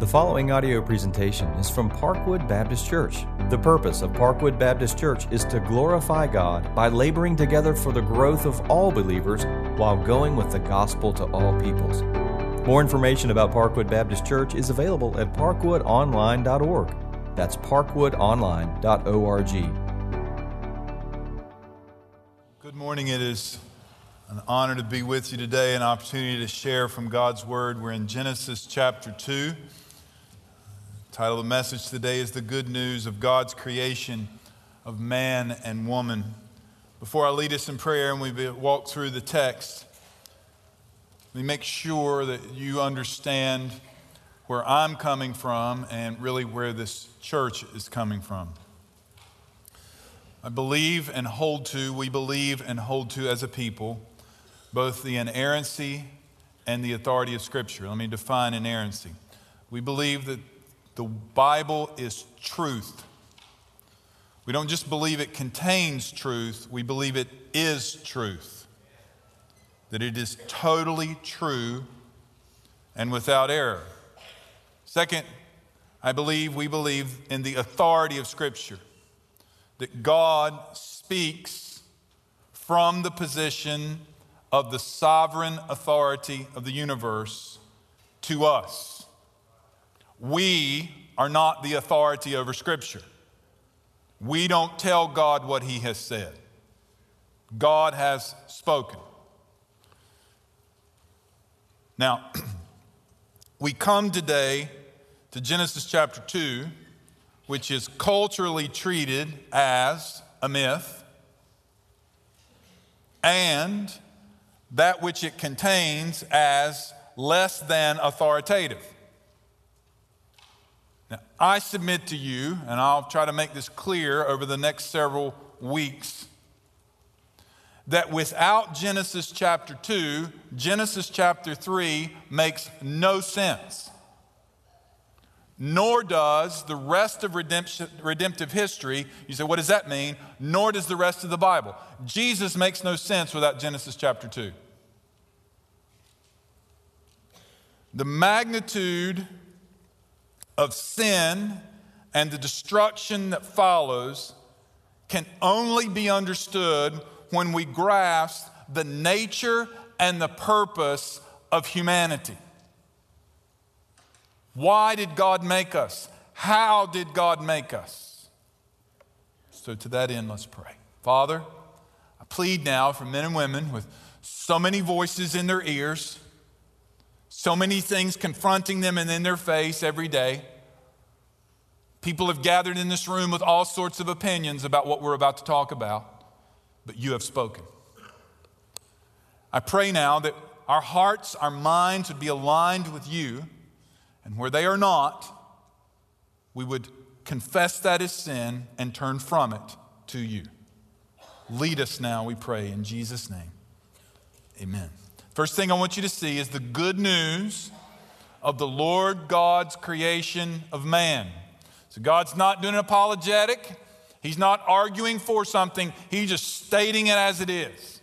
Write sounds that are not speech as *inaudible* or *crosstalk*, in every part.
The following audio presentation is from Parkwood Baptist Church. The purpose of Parkwood Baptist Church is to glorify God by laboring together for the growth of all believers while going with the gospel to all peoples. More information about Parkwood Baptist Church is available at parkwoodonline.org. That's parkwoodonline.org. Good morning. It is an honor to be with you today, an opportunity to share from God's Word. We're in Genesis chapter 2. Title of the message today is The Good News of God's Creation of Man and Woman. Before I lead us in prayer and we walk through the text, let me make sure that you understand where I'm coming from and really where this church is coming from. I believe and hold to, we believe and hold to as a people, both the inerrancy and the authority of Scripture. Let me define inerrancy. We believe that the Bible is truth. We don't just believe it contains truth, we believe it is truth. That it is totally true and without error. Second, I believe we believe in the authority of Scripture. That God speaks from the position of the sovereign authority of the universe to us. We are not the authority over Scripture. We don't tell God what He has said. God has spoken. Now, *clears throat* we come today to Genesis chapter 2, which is culturally treated as a myth, and that which it contains as less than authoritative. Now, I submit to you, and I'll try to make this clear over the next several weeks, that without Genesis chapter 2, Genesis chapter 3 makes no sense. Nor does the rest of redemptive history. You say, what does that mean? Nor does the rest of the Bible. Jesus makes no sense without Genesis chapter 2. The magnitude of sin and the destruction that follows can only be understood when we grasp the nature and the purpose of humanity. Why did God make us? How did God make us? So, to that end, let's pray. Father, I plead now for men and women with so many voices in their ears so many things confronting them and in their face every day. People have gathered in this room with all sorts of opinions about what we're about to talk about, but you have spoken. I pray now that our hearts, our minds would be aligned with you, and where they are not, we would confess that as sin and turn from it to you. Lead us now, we pray, in Jesus' name. Amen. First thing I want you to see is the good news of the Lord God's creation of man. So God's not doing an apologetic. He's not arguing for something. He's just stating it as it is.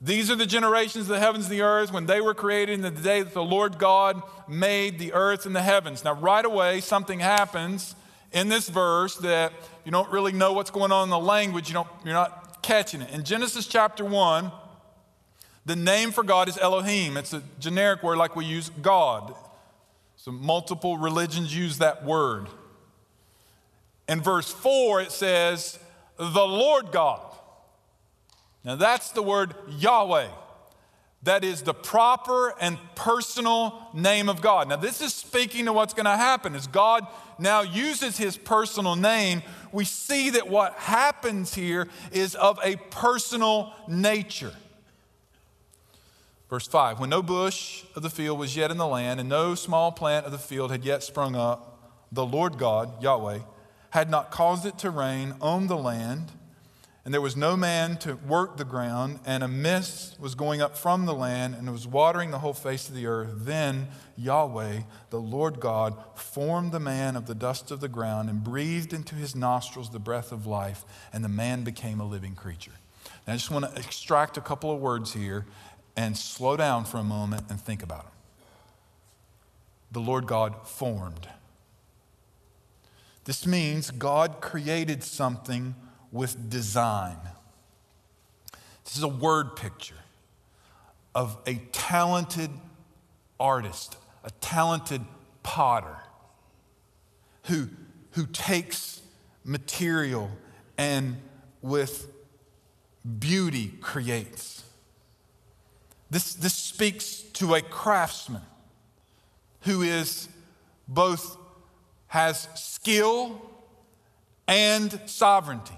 These are the generations of the heavens and the earth when they were created in the day that the Lord God made the earth and the heavens. Now, right away, something happens in this verse that you don't really know what's going on in the language. You don't, you're not catching it. In Genesis chapter 1, the name for God is Elohim. It's a generic word like we use God. So multiple religions use that word. In verse 4, it says, the Lord God. Now that's the word Yahweh. That is the proper and personal name of God. Now, this is speaking to what's going to happen. As God now uses his personal name, we see that what happens here is of a personal nature. Verse 5 When no bush of the field was yet in the land, and no small plant of the field had yet sprung up, the Lord God, Yahweh, had not caused it to rain on the land, and there was no man to work the ground, and a mist was going up from the land, and it was watering the whole face of the earth. Then Yahweh, the Lord God, formed the man of the dust of the ground and breathed into his nostrils the breath of life, and the man became a living creature. Now, I just want to extract a couple of words here and slow down for a moment and think about them. the Lord God formed. This means God created something with design. This is a word picture of a talented artist, a talented potter who, who takes material and with beauty creates. This, this speaks to a craftsman who is both has skill and sovereignty.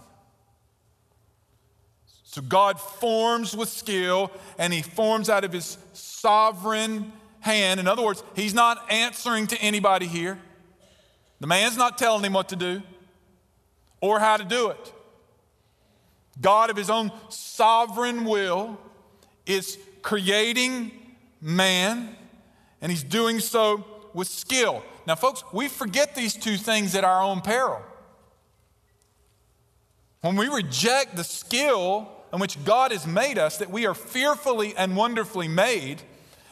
So God forms with skill and he forms out of his sovereign hand. In other words, he's not answering to anybody here. The man's not telling him what to do or how to do it. God, of his own sovereign will, is creating man, and he's doing so with skill. Now, folks, we forget these two things at our own peril. When we reject the skill in which God has made us, that we are fearfully and wonderfully made,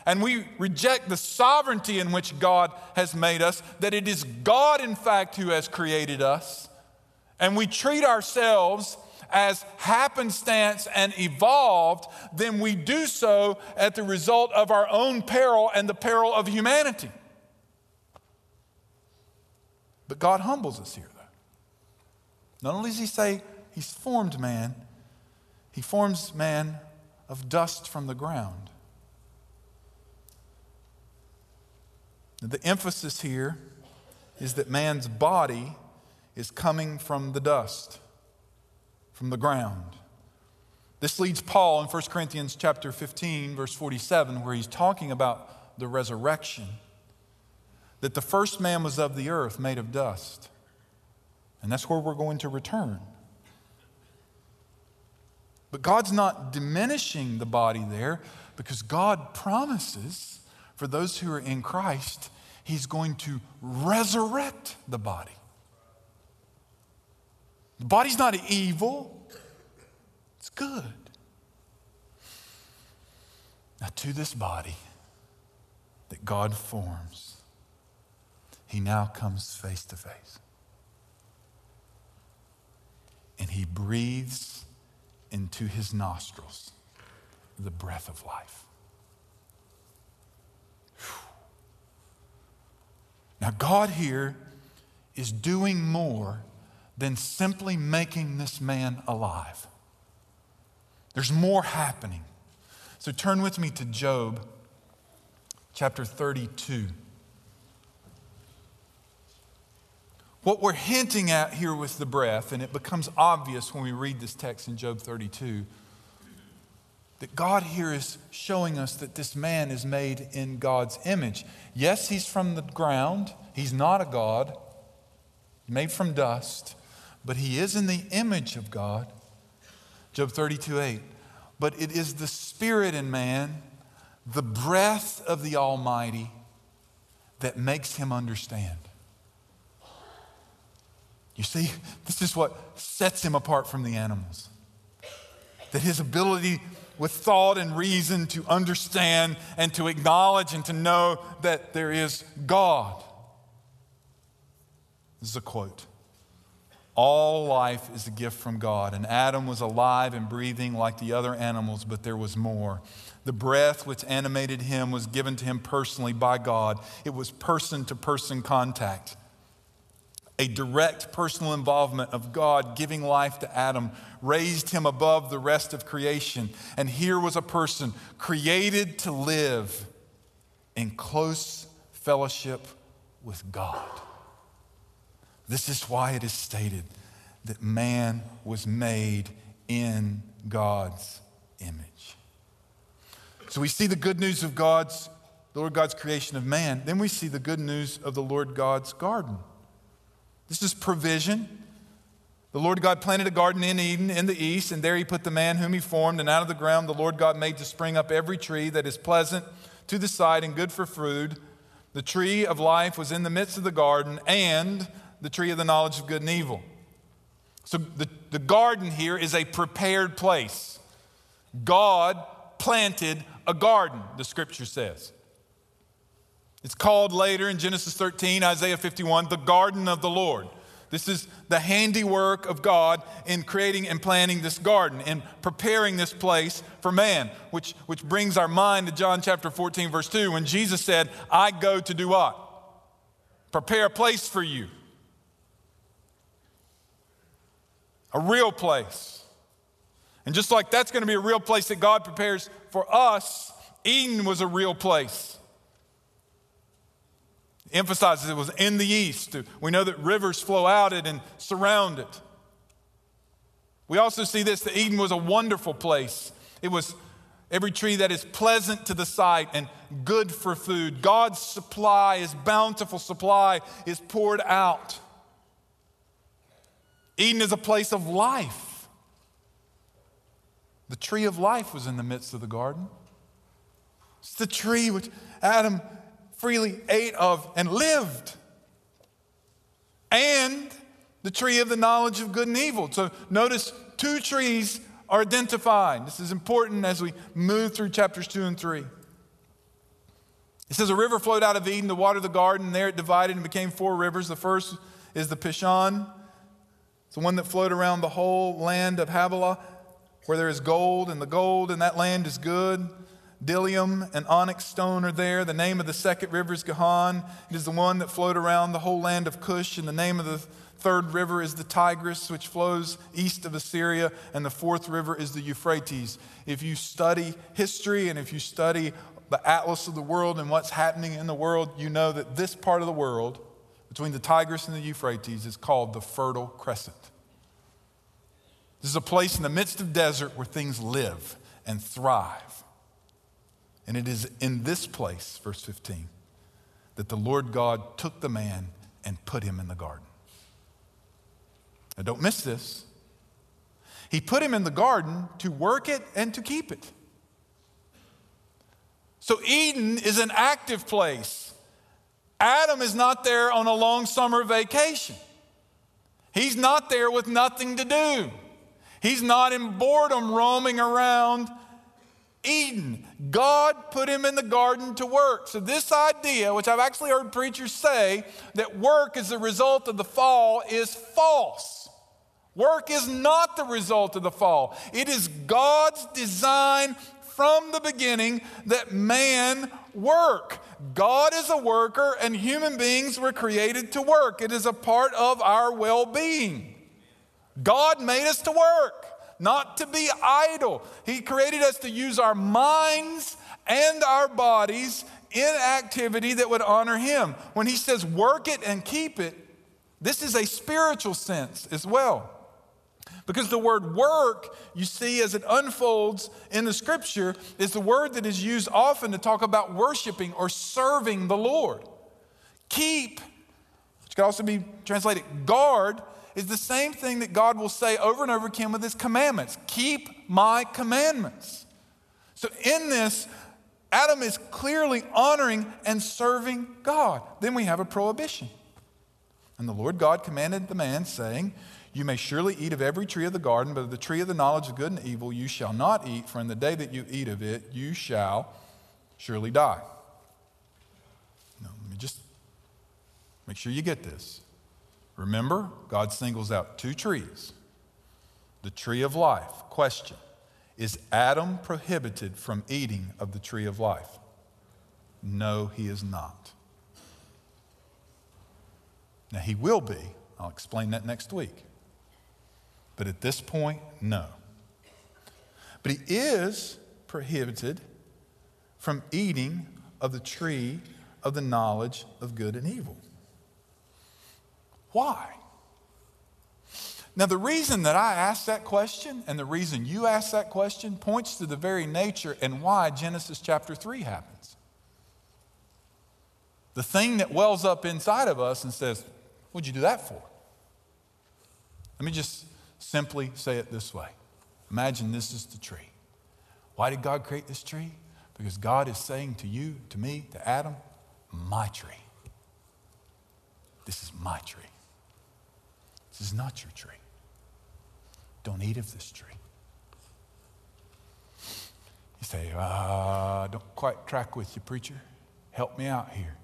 and we reject the sovereignty in which God has made us, that it is God, in fact, who has created us, and we treat ourselves as happenstance and evolved, then we do so at the result of our own peril and the peril of humanity. But God humbles us here, though. Not only does He say He's formed man, He forms man of dust from the ground. The emphasis here is that man's body is coming from the dust from the ground. This leads Paul in 1 Corinthians chapter 15 verse 47 where he's talking about the resurrection that the first man was of the earth made of dust. And that's where we're going to return. But God's not diminishing the body there because God promises for those who are in Christ, He's going to resurrect the body. The body's not evil, it's good. Now, to this body that God forms, he now comes face to face. And he breathes into his nostrils the breath of life. Now, God here is doing more than simply making this man alive. There's more happening. So turn with me to Job chapter 32. What we're hinting at here with the breath, and it becomes obvious when we read this text in Job 32, that God here is showing us that this man is made in God's image. Yes, he's from the ground, he's not a God, made from dust, but he is in the image of God. Job 32 8. But it is the spirit in man, the breath of the Almighty, that makes him understand. You see, this is what sets him apart from the animals. That his ability with thought and reason to understand and to acknowledge and to know that there is God. This is a quote. All life is a gift from God, and Adam was alive and breathing like the other animals, but there was more. The breath which animated him was given to him personally by God. It was person to person contact, a direct personal involvement of God giving life to Adam raised him above the rest of creation. And here was a person created to live in close fellowship with God. This is why it is stated that man was made in God's image. So we see the good news of God's, the Lord God's creation of man. Then we see the good news of the Lord God's garden. This is provision. The Lord God planted a garden in Eden in the east, and there he put the man whom he formed. And out of the ground the Lord God made to spring up every tree that is pleasant to the sight and good for food. The tree of life was in the midst of the garden, and the tree of the knowledge of good and evil. So the, the garden here is a prepared place. God planted a garden, the scripture says. It's called later in Genesis 13, Isaiah 51, the garden of the Lord. This is the handiwork of God in creating and planning this garden and preparing this place for man, which, which brings our mind to John chapter 14, verse 2, when Jesus said, I go to do what? Prepare a place for you. A real place. And just like that's going to be a real place that God prepares for us, Eden was a real place emphasizes it was in the east. We know that rivers flow out of it and surround it. We also see this that Eden was a wonderful place. It was every tree that is pleasant to the sight and good for food. God's supply, his bountiful supply, is poured out. Eden is a place of life. The tree of life was in the midst of the garden. It's the tree which Adam freely ate of and lived. And the tree of the knowledge of good and evil. So notice two trees are identified. This is important as we move through chapters 2 and 3. It says, A river flowed out of Eden to water the garden. And there it divided and became four rivers. The first is the Pishon, the one that flowed around the whole land of Havilah, where there is gold, and the gold in that land is good. Bdellium and onyx stone are there. The name of the second river is Gihon. It is the one that flowed around the whole land of Cush. And the name of the third river is the Tigris, which flows east of Assyria. And the fourth river is the Euphrates. If you study history and if you study the atlas of the world and what's happening in the world, you know that this part of the world, between the Tigris and the Euphrates, is called the Fertile Crescent. This is a place in the midst of desert where things live and thrive. And it is in this place, verse 15, that the Lord God took the man and put him in the garden. Now, don't miss this. He put him in the garden to work it and to keep it. So, Eden is an active place. Adam is not there on a long summer vacation. He's not there with nothing to do. He's not in boredom roaming around Eden. God put him in the garden to work. So, this idea, which I've actually heard preachers say, that work is the result of the fall, is false. Work is not the result of the fall. It is God's design from the beginning that man work. God is a worker, and human beings were created to work. It is a part of our well being. God made us to work not to be idle. He created us to use our minds and our bodies in activity that would honor Him. When He says work it and keep it, this is a spiritual sense as well. Because the word work, you see, as it unfolds in the scripture, is the word that is used often to talk about worshiping or serving the Lord. Keep, which could also be translated guard, is the same thing that God will say over and over again with his commandments keep my commandments. So, in this, Adam is clearly honoring and serving God. Then we have a prohibition. And the Lord God commanded the man, saying, You may surely eat of every tree of the garden, but of the tree of the knowledge of good and evil you shall not eat, for in the day that you eat of it, you shall surely die. Now, let me just make sure you get this. Remember, God singles out two trees the tree of life. Question Is Adam prohibited from eating of the tree of life? No, he is not. Now, he will be. I'll explain that next week. But at this point, no. But he is prohibited from eating of the tree of the knowledge of good and evil. Why? Now, the reason that I ask that question and the reason you ask that question points to the very nature and why Genesis chapter 3 happens. The thing that wells up inside of us and says, What'd you do that for? Let me just simply say it this way Imagine this is the tree. Why did God create this tree? Because God is saying to you, to me, to Adam, my tree. This is my tree. This is not your tree. Don't eat of this tree. You say, uh, don't quite track with you, preacher. Help me out here.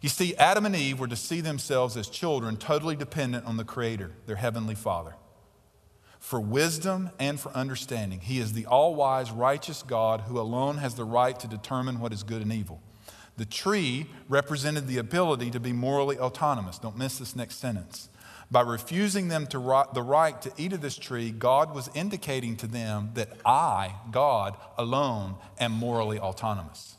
You see, Adam and Eve were to see themselves as children totally dependent on the Creator, their Heavenly Father, for wisdom and for understanding. He is the all wise, righteous God who alone has the right to determine what is good and evil. The tree represented the ability to be morally autonomous. Don't miss this next sentence. By refusing them to the right to eat of this tree, God was indicating to them that I, God, alone, am morally autonomous.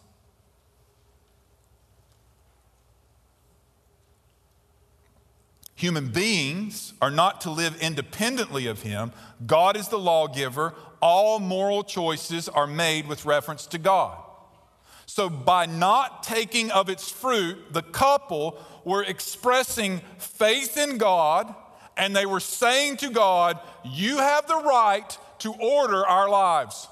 Human beings are not to live independently of Him. God is the lawgiver. All moral choices are made with reference to God. So, by not taking of its fruit, the couple were expressing faith in God and they were saying to God, You have the right to order our lives.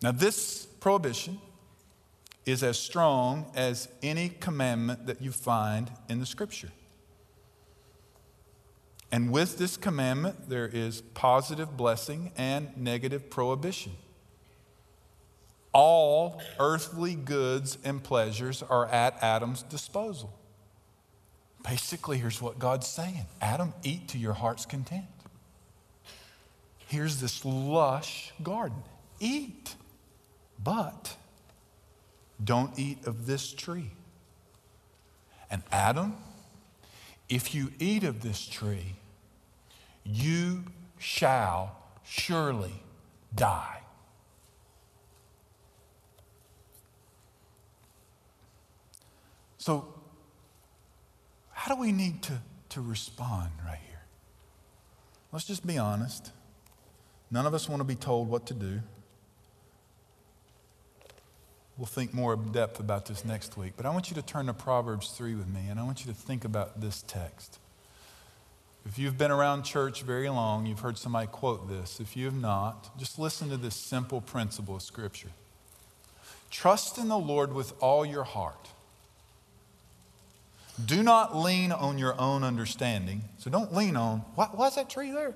Now, this prohibition is as strong as any commandment that you find in the scripture. And with this commandment, there is positive blessing and negative prohibition. All earthly goods and pleasures are at Adam's disposal. Basically, here's what God's saying Adam, eat to your heart's content. Here's this lush garden. Eat, but don't eat of this tree. And Adam, if you eat of this tree, you shall surely die. So, how do we need to, to respond right here? Let's just be honest. None of us want to be told what to do. We'll think more in depth about this next week. But I want you to turn to Proverbs 3 with me, and I want you to think about this text. If you've been around church very long, you've heard somebody quote this. If you have not, just listen to this simple principle of Scripture Trust in the Lord with all your heart. Do not lean on your own understanding. So don't lean on, why, why's that tree there?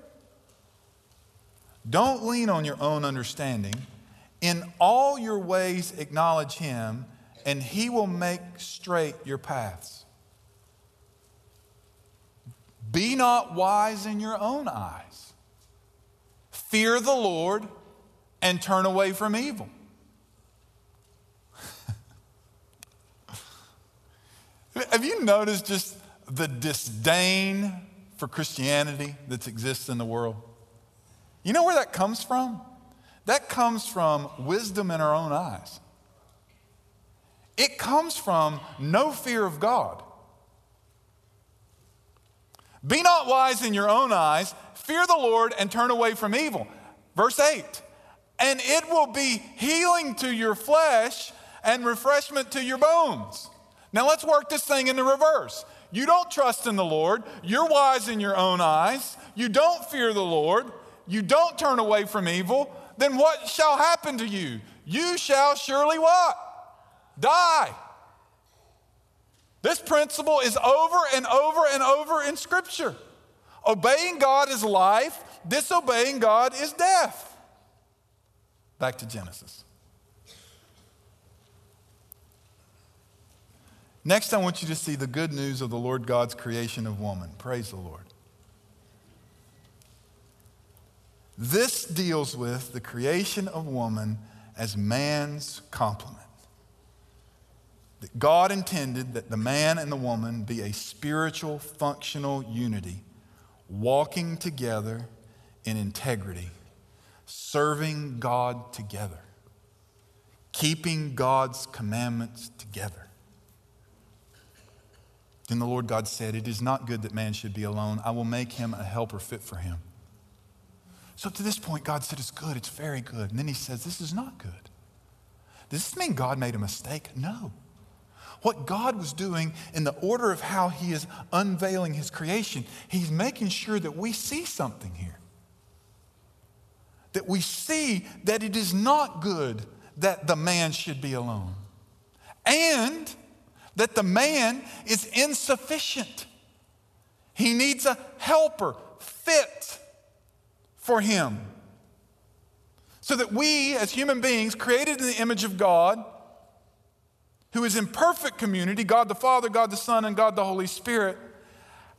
Don't lean on your own understanding. In all your ways, acknowledge him, and he will make straight your paths. Be not wise in your own eyes. Fear the Lord and turn away from evil. *laughs* Have you noticed just the disdain for Christianity that exists in the world? You know where that comes from? That comes from wisdom in our own eyes. It comes from no fear of God. Be not wise in your own eyes, fear the Lord and turn away from evil. Verse 8, and it will be healing to your flesh and refreshment to your bones. Now let's work this thing in the reverse. You don't trust in the Lord, you're wise in your own eyes, you don't fear the Lord, you don't turn away from evil, then what shall happen to you? You shall surely what? Die. This principle is over and over and over in Scripture. Obeying God is life, disobeying God is death. Back to Genesis. Next, I want you to see the good news of the Lord God's creation of woman. Praise the Lord. This deals with the creation of woman as man's complement. That God intended that the man and the woman be a spiritual, functional unity, walking together in integrity, serving God together, keeping God's commandments together. Then the Lord God said, It is not good that man should be alone. I will make him a helper fit for him. So to this point, God said, It's good, it's very good. And then he says, This is not good. Does this mean God made a mistake? No. What God was doing in the order of how he is unveiling his creation, he's making sure that we see something here. That we see that it is not good that the man should be alone. And that the man is insufficient. He needs a helper fit for him. So that we, as human beings, created in the image of God, who is in perfect community, God the Father, God the Son, and God the Holy Spirit,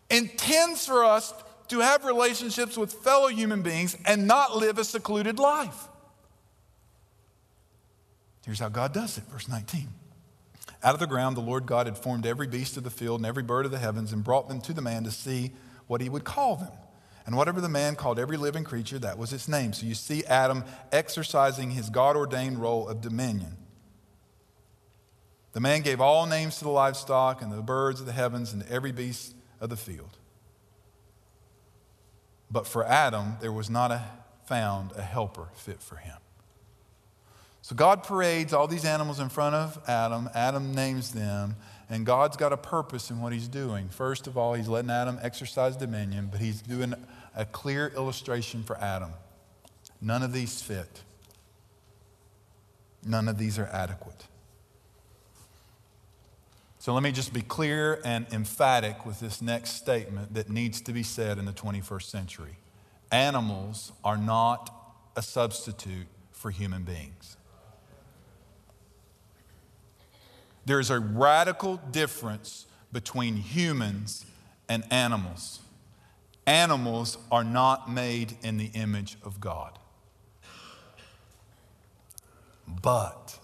intends for us to have relationships with fellow human beings and not live a secluded life. Here's how God does it, verse 19. Out of the ground, the Lord God had formed every beast of the field and every bird of the heavens and brought them to the man to see what he would call them. And whatever the man called every living creature, that was its name. So you see Adam exercising his God ordained role of dominion. The man gave all names to the livestock and the birds of the heavens and to every beast of the field. But for Adam, there was not a, found a helper fit for him. So God parades all these animals in front of Adam. Adam names them, and God's got a purpose in what he's doing. First of all, he's letting Adam exercise dominion, but he's doing a clear illustration for Adam. None of these fit, none of these are adequate. So let me just be clear and emphatic with this next statement that needs to be said in the 21st century. Animals are not a substitute for human beings. There's a radical difference between humans and animals. Animals are not made in the image of God. But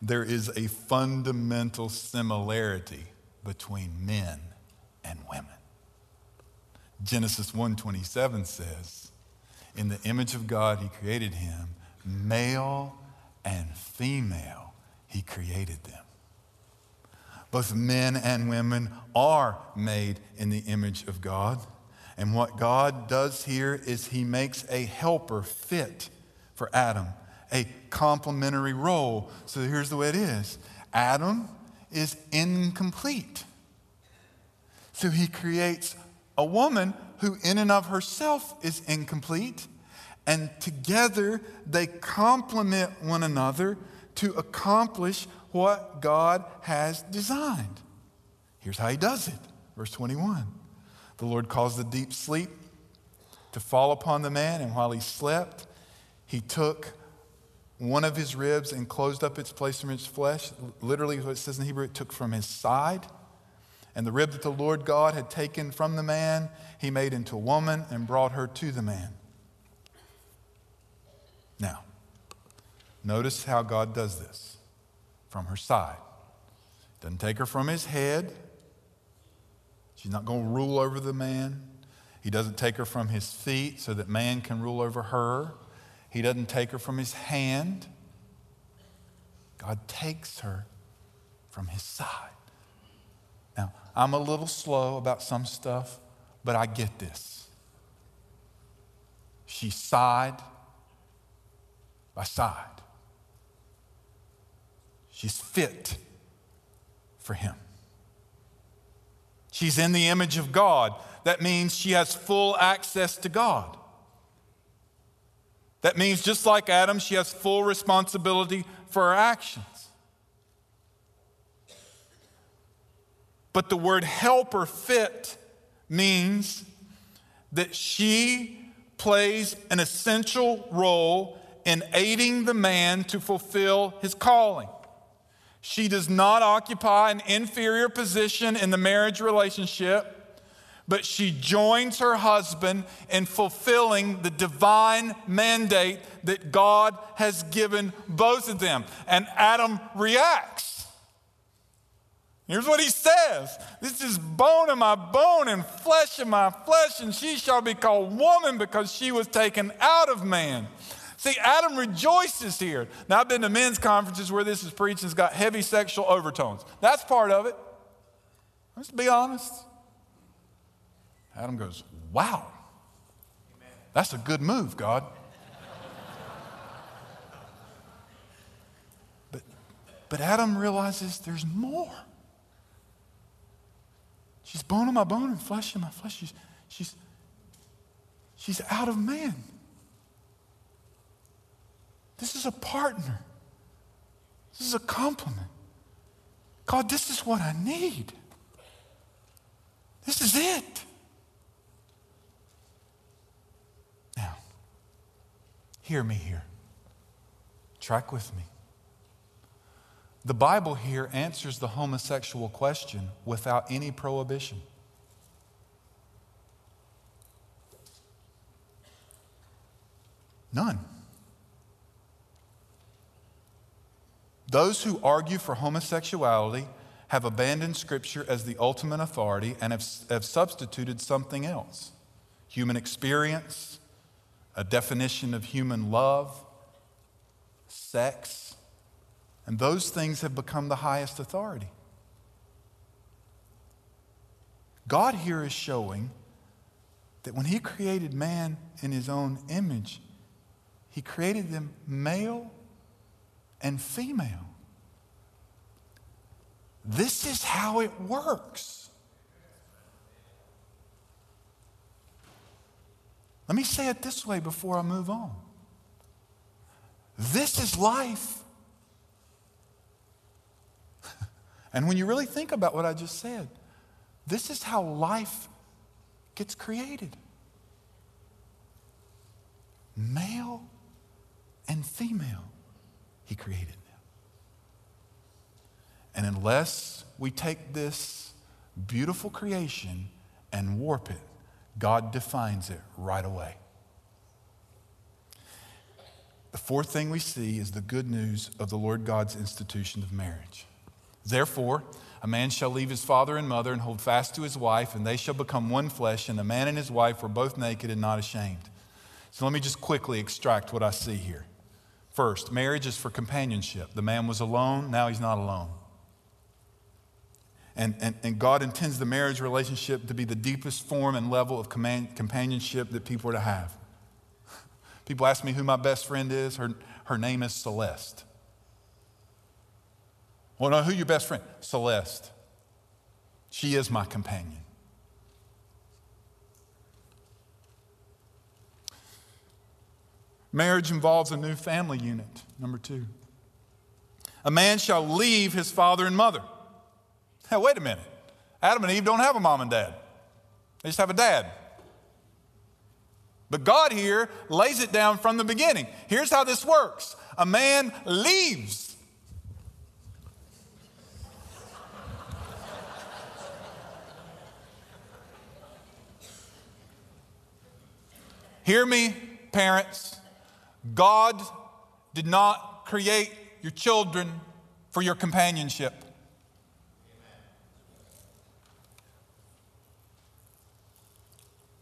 there is a fundamental similarity between men and women. Genesis 1:27 says, "In the image of God he created him, male and female he created them." Both men and women are made in the image of God. And what God does here is he makes a helper fit for Adam a complementary role. So here's the way it is Adam is incomplete. So he creates a woman who, in and of herself, is incomplete. And together they complement one another to accomplish what God has designed. Here's how he does it. Verse 21 The Lord caused the deep sleep to fall upon the man, and while he slept, he took one of his ribs and closed up its place from his flesh. Literally, what it says in Hebrew, it took from his side. And the rib that the Lord God had taken from the man, he made into a woman and brought her to the man. Now, notice how God does this from her side. Doesn't take her from his head. She's not going to rule over the man. He doesn't take her from his feet so that man can rule over her. He doesn't take her from his hand. God takes her from his side. Now, I'm a little slow about some stuff, but I get this. She side by side. She's fit for him. She's in the image of God. That means she has full access to God. That means just like Adam, she has full responsibility for her actions. But the word helper fit means that she plays an essential role in aiding the man to fulfill his calling. She does not occupy an inferior position in the marriage relationship but she joins her husband in fulfilling the divine mandate that God has given both of them. And Adam reacts. Here's what he says This is bone of my bone and flesh of my flesh, and she shall be called woman because she was taken out of man. See, Adam rejoices here. Now, I've been to men's conferences where this is preached and it's got heavy sexual overtones. That's part of it. Let's be honest. Adam goes, Wow, that's a good move, God. but, but Adam realizes there's more. She's bone of my bone and flesh of my flesh. She's, she's, she's out of man. This is a partner. This is a complement. God, this is what I need. This is it. Now, hear me here. Track with me. The Bible here answers the homosexual question without any prohibition. None. Those who argue for homosexuality have abandoned Scripture as the ultimate authority and have, have substituted something else human experience, a definition of human love, sex, and those things have become the highest authority. God here is showing that when He created man in His own image, He created them male and female. This is how it works. Let me say it this way before I move on. This is life. *laughs* and when you really think about what I just said, this is how life gets created male and female, he created them. And unless we take this beautiful creation and warp it, God defines it right away. The fourth thing we see is the good news of the Lord God's institution of marriage. Therefore, a man shall leave his father and mother and hold fast to his wife, and they shall become one flesh, and the man and his wife were both naked and not ashamed. So let me just quickly extract what I see here. First, marriage is for companionship. The man was alone, now he's not alone. And, and, and God intends the marriage relationship to be the deepest form and level of command, companionship that people are to have. *laughs* People ask me who my best friend is. Her, her name is Celeste. Well, no, who your best friend? Celeste. She is my companion. Marriage involves a new family unit, number two. A man shall leave his father and mother. Now, wait a minute. Adam and Eve don't have a mom and dad, they just have a dad. But God here lays it down from the beginning. Here's how this works a man leaves. Hear me, parents. God did not create your children for your companionship.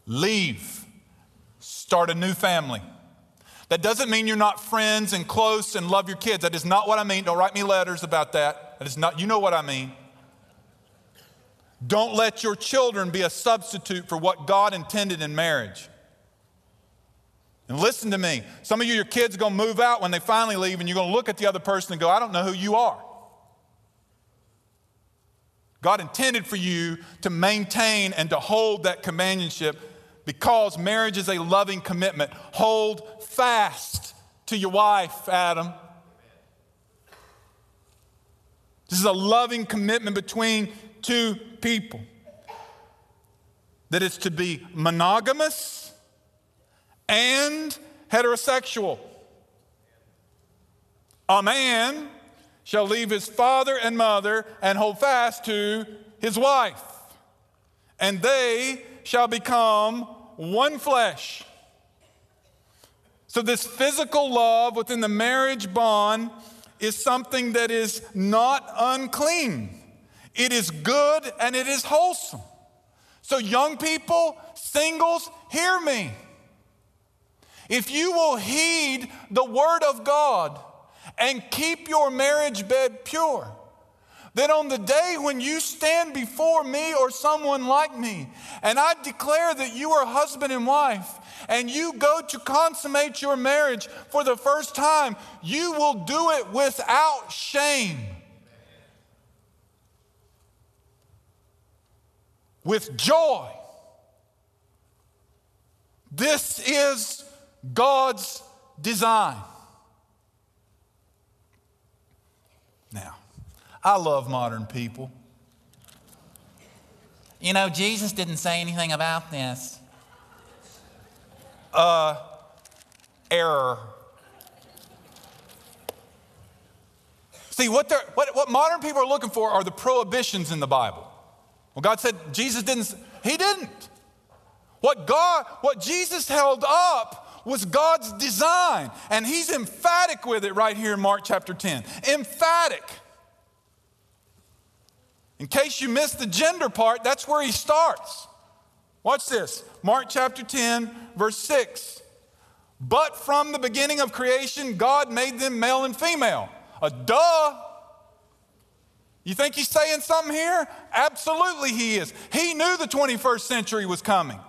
Leave. Start a new family. That doesn't mean you're not friends and close and love your kids. That is not what I mean. Don't write me letters about that. That is not, you know what I mean. Don't let your children be a substitute for what God intended in marriage. And listen to me. Some of you, your kids are going to move out when they finally leave, and you're going to look at the other person and go, I don't know who you are. God intended for you to maintain and to hold that companionship because marriage is a loving commitment. Hold fast to your wife, Adam. This is a loving commitment between two people. that is to be monogamous and heterosexual. A man shall leave his father and mother and hold fast to his wife, and they shall become one flesh. So, this physical love within the marriage bond is something that is not unclean. It is good and it is wholesome. So, young people, singles, hear me. If you will heed the word of God and keep your marriage bed pure, then on the day when you stand before me or someone like me, and I declare that you are husband and wife, and you go to consummate your marriage for the first time, you will do it without shame. With joy. This is God's design. Now, I love modern people. You know, Jesus didn't say anything about this. Uh, error. See, what, what, what modern people are looking for are the prohibitions in the Bible. Well, God said Jesus didn't, He didn't. What God, what Jesus held up was God's design, and He's emphatic with it right here in Mark chapter 10. Emphatic. In case you missed the gender part, that's where He starts. Watch this Mark chapter 10, verse 6. But from the beginning of creation, God made them male and female. A duh. You think he's saying something here? Absolutely, he is. He knew the 21st century was coming.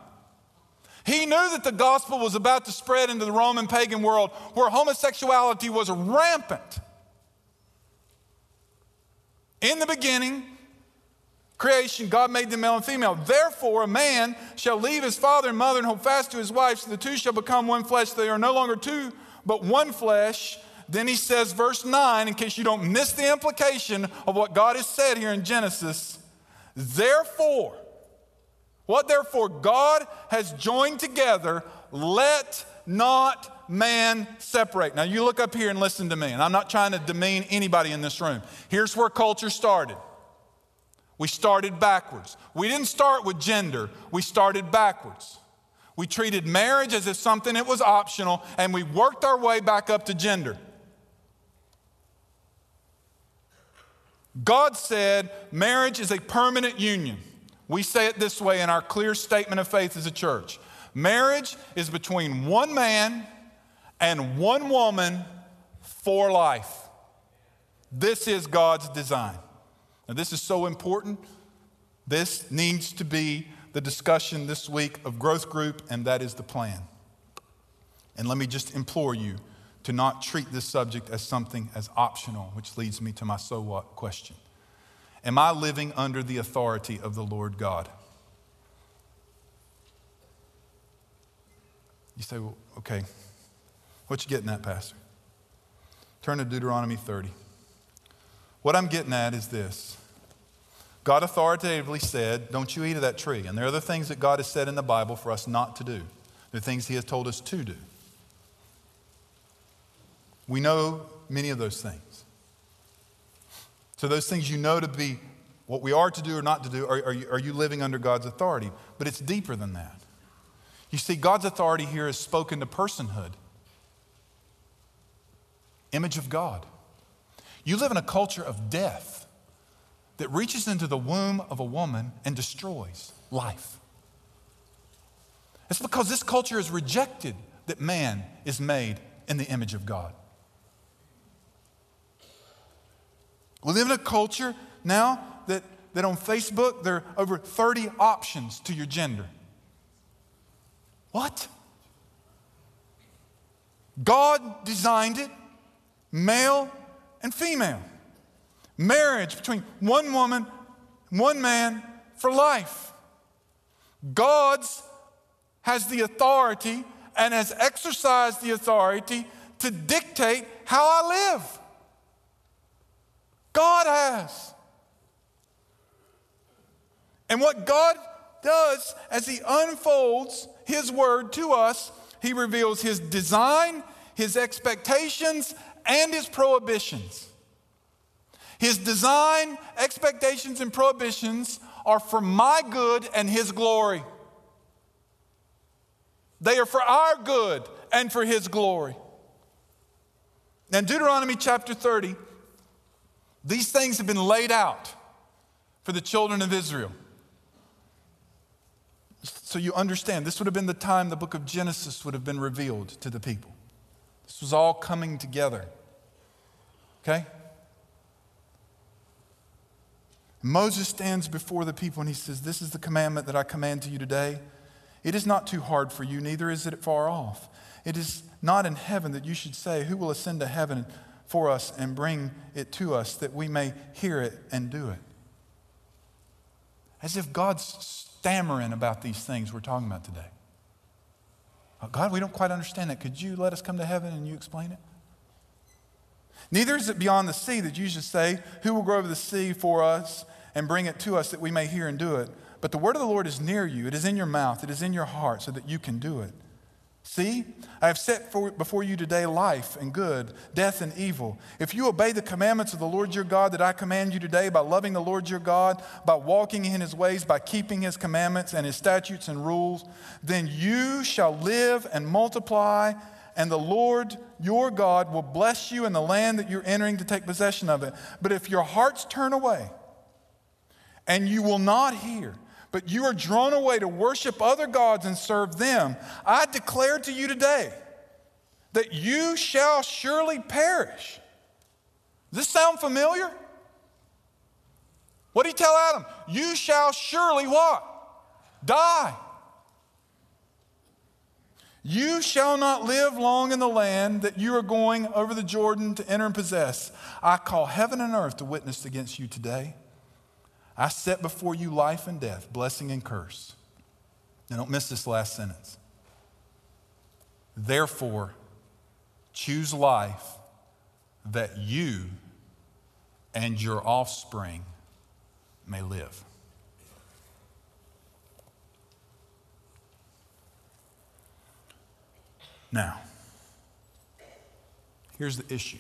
He knew that the gospel was about to spread into the Roman pagan world where homosexuality was rampant. In the beginning, creation, God made them male and female. Therefore, a man shall leave his father and mother and hold fast to his wife, so the two shall become one flesh. They are no longer two, but one flesh. Then he says, verse 9, in case you don't miss the implication of what God has said here in Genesis, therefore, what therefore God has joined together, let not man separate. Now you look up here and listen to me, and I'm not trying to demean anybody in this room. Here's where culture started. We started backwards. We didn't start with gender, we started backwards. We treated marriage as if something that was optional, and we worked our way back up to gender. God said marriage is a permanent union. We say it this way in our clear statement of faith as a church marriage is between one man and one woman for life. This is God's design. Now, this is so important. This needs to be the discussion this week of growth group, and that is the plan. And let me just implore you to not treat this subject as something as optional, which leads me to my so what question. Am I living under the authority of the Lord God? You say, well, okay, what you getting at, Pastor? Turn to Deuteronomy 30. What I'm getting at is this. God authoritatively said, Don't you eat of that tree. And there are other things that God has said in the Bible for us not to do. There are things He has told us to do. We know many of those things. So, those things you know to be what we are to do or not to do, are, are, you, are you living under God's authority? But it's deeper than that. You see, God's authority here is spoken to personhood, image of God. You live in a culture of death that reaches into the womb of a woman and destroys life. It's because this culture has rejected that man is made in the image of God. We live in a culture now that, that on Facebook there are over 30 options to your gender. What? God designed it male and female. Marriage between one woman, one man for life. God's has the authority and has exercised the authority to dictate how I live. God has. And what God does as He unfolds His word to us, He reveals His design, His expectations, and His prohibitions. His design, expectations, and prohibitions are for my good and His glory. They are for our good and for His glory. In Deuteronomy chapter 30, these things have been laid out for the children of Israel. So you understand, this would have been the time the book of Genesis would have been revealed to the people. This was all coming together. Okay? Moses stands before the people and he says, This is the commandment that I command to you today. It is not too hard for you, neither is it far off. It is not in heaven that you should say, Who will ascend to heaven for us and bring it to us that we may hear it and do it. As if God's stammering about these things we're talking about today. Oh, God, we don't quite understand that. Could you let us come to heaven and you explain it? Neither is it beyond the sea that you should say, Who will go over the sea for us and bring it to us that we may hear and do it? But the word of the Lord is near you, it is in your mouth, it is in your heart, so that you can do it. See, I have set for, before you today life and good, death and evil. If you obey the commandments of the Lord your God that I command you today by loving the Lord your God, by walking in his ways, by keeping his commandments and his statutes and rules, then you shall live and multiply, and the Lord your God will bless you in the land that you're entering to take possession of it. But if your hearts turn away and you will not hear, but you are drawn away to worship other gods and serve them, I declare to you today that you shall surely perish. Does this sound familiar? What did he tell Adam? You shall surely what? Die. You shall not live long in the land that you are going over the Jordan to enter and possess. I call heaven and earth to witness against you today. I set before you life and death, blessing and curse. Now, don't miss this last sentence. Therefore, choose life that you and your offspring may live. Now, here's the issue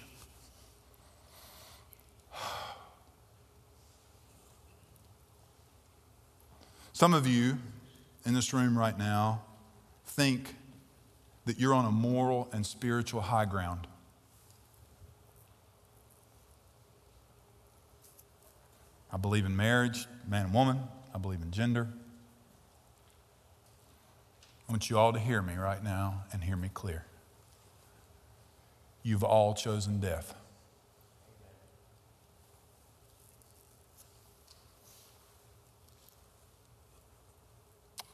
Some of you in this room right now think that you're on a moral and spiritual high ground. I believe in marriage, man and woman. I believe in gender. I want you all to hear me right now and hear me clear. You've all chosen death.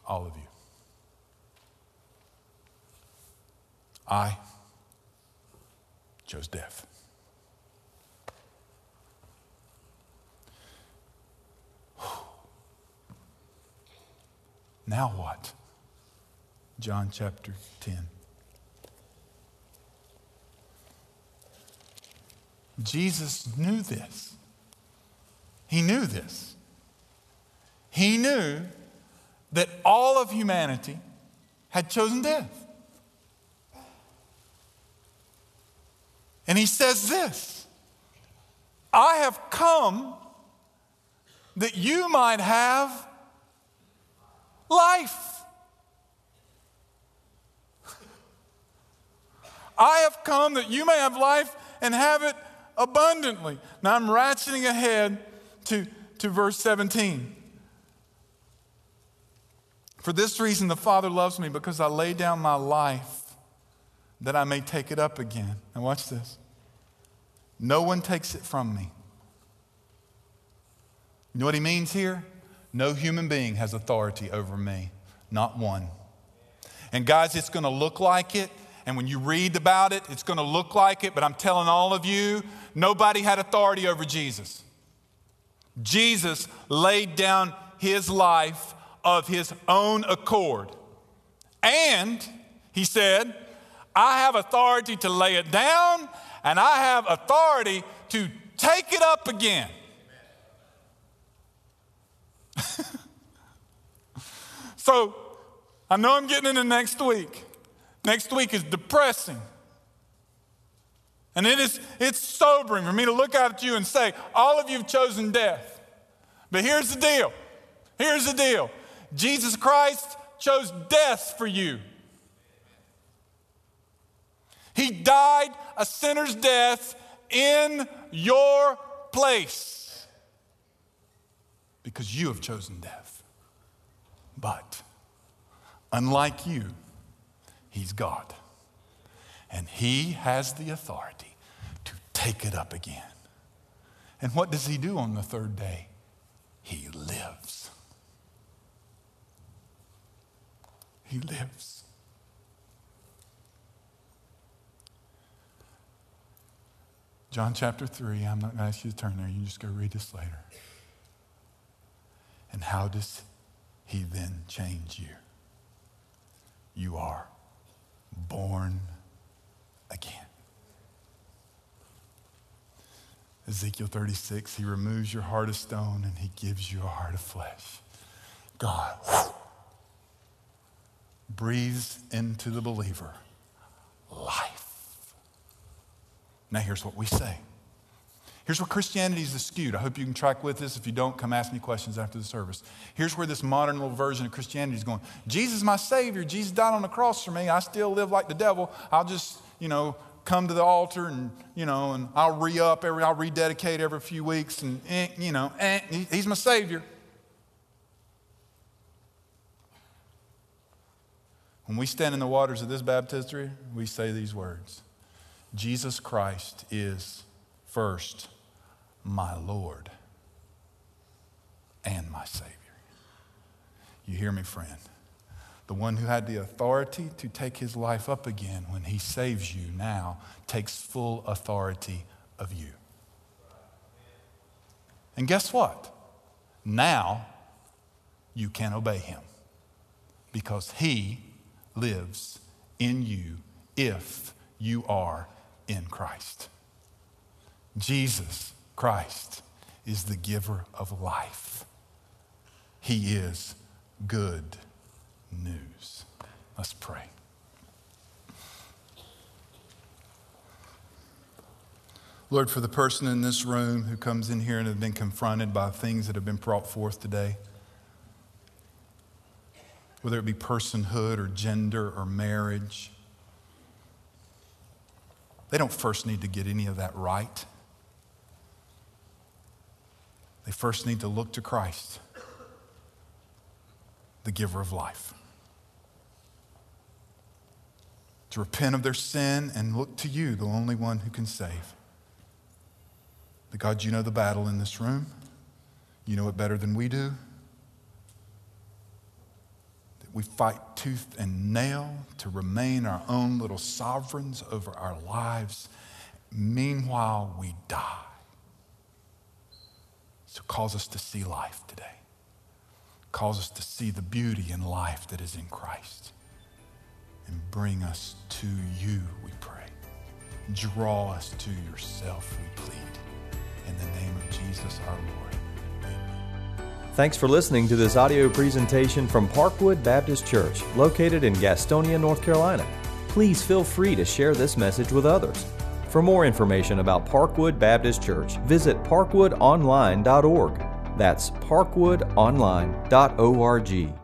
All of you. I chose death. Now what? John chapter 10. Jesus knew this. He knew this. He knew that all of humanity had chosen death. And he says this I have come that you might have life. *laughs* I have come that you may have life and have it abundantly. Now I'm ratcheting ahead to, to verse 17. For this reason, the Father loves me because I lay down my life that I may take it up again. Now, watch this. No one takes it from me. You know what he means here? No human being has authority over me, not one. And guys, it's going to look like it. And when you read about it, it's going to look like it. But I'm telling all of you, nobody had authority over Jesus. Jesus laid down his life of his own accord. And he said, I have authority to lay it down, and I have authority to take it up again. *laughs* so I know I'm getting into next week. Next week is depressing. And it is, it's sobering for me to look out at you and say, all of you have chosen death. But here's the deal. Here's the deal. Jesus Christ chose death for you. He died a sinner's death in your place because you have chosen death. But unlike you, He's God. And He has the authority to take it up again. And what does He do on the third day? He lives. He lives. John chapter 3, I'm not going to ask you to turn there. You can just go read this later. And how does he then change you? You are born again. Ezekiel 36, he removes your heart of stone and he gives you a heart of flesh. God, breathes into the believer life. Now, here's what we say. Here's where Christianity is skewed. I hope you can track with this. If you don't, come ask me questions after the service. Here's where this modern little version of Christianity is going Jesus is my Savior. Jesus died on the cross for me. I still live like the devil. I'll just, you know, come to the altar and, you know, and I'll re up every, I'll rededicate every few weeks and, eh, you know, eh, he's my Savior. When we stand in the waters of this baptistry, we say these words Jesus Christ is first my Lord and my Savior. You hear me, friend? The one who had the authority to take his life up again when he saves you now takes full authority of you. And guess what? Now you can obey him because he lives in you if you are in Christ. Jesus Christ is the giver of life. He is good news. Let's pray. Lord, for the person in this room who comes in here and has been confronted by things that have been brought forth today, whether it be personhood or gender or marriage, they don't first need to get any of that right. They first need to look to Christ, the giver of life. To repent of their sin and look to you, the only one who can save. The God, you know the battle in this room. You know it better than we do. We fight tooth and nail to remain our own little sovereigns over our lives. Meanwhile, we die. So, cause us to see life today. Cause us to see the beauty in life that is in Christ. And bring us to you, we pray. Draw us to yourself, we plead. In the name of Jesus our Lord. Thanks for listening to this audio presentation from Parkwood Baptist Church, located in Gastonia, North Carolina. Please feel free to share this message with others. For more information about Parkwood Baptist Church, visit parkwoodonline.org. That's parkwoodonline.org.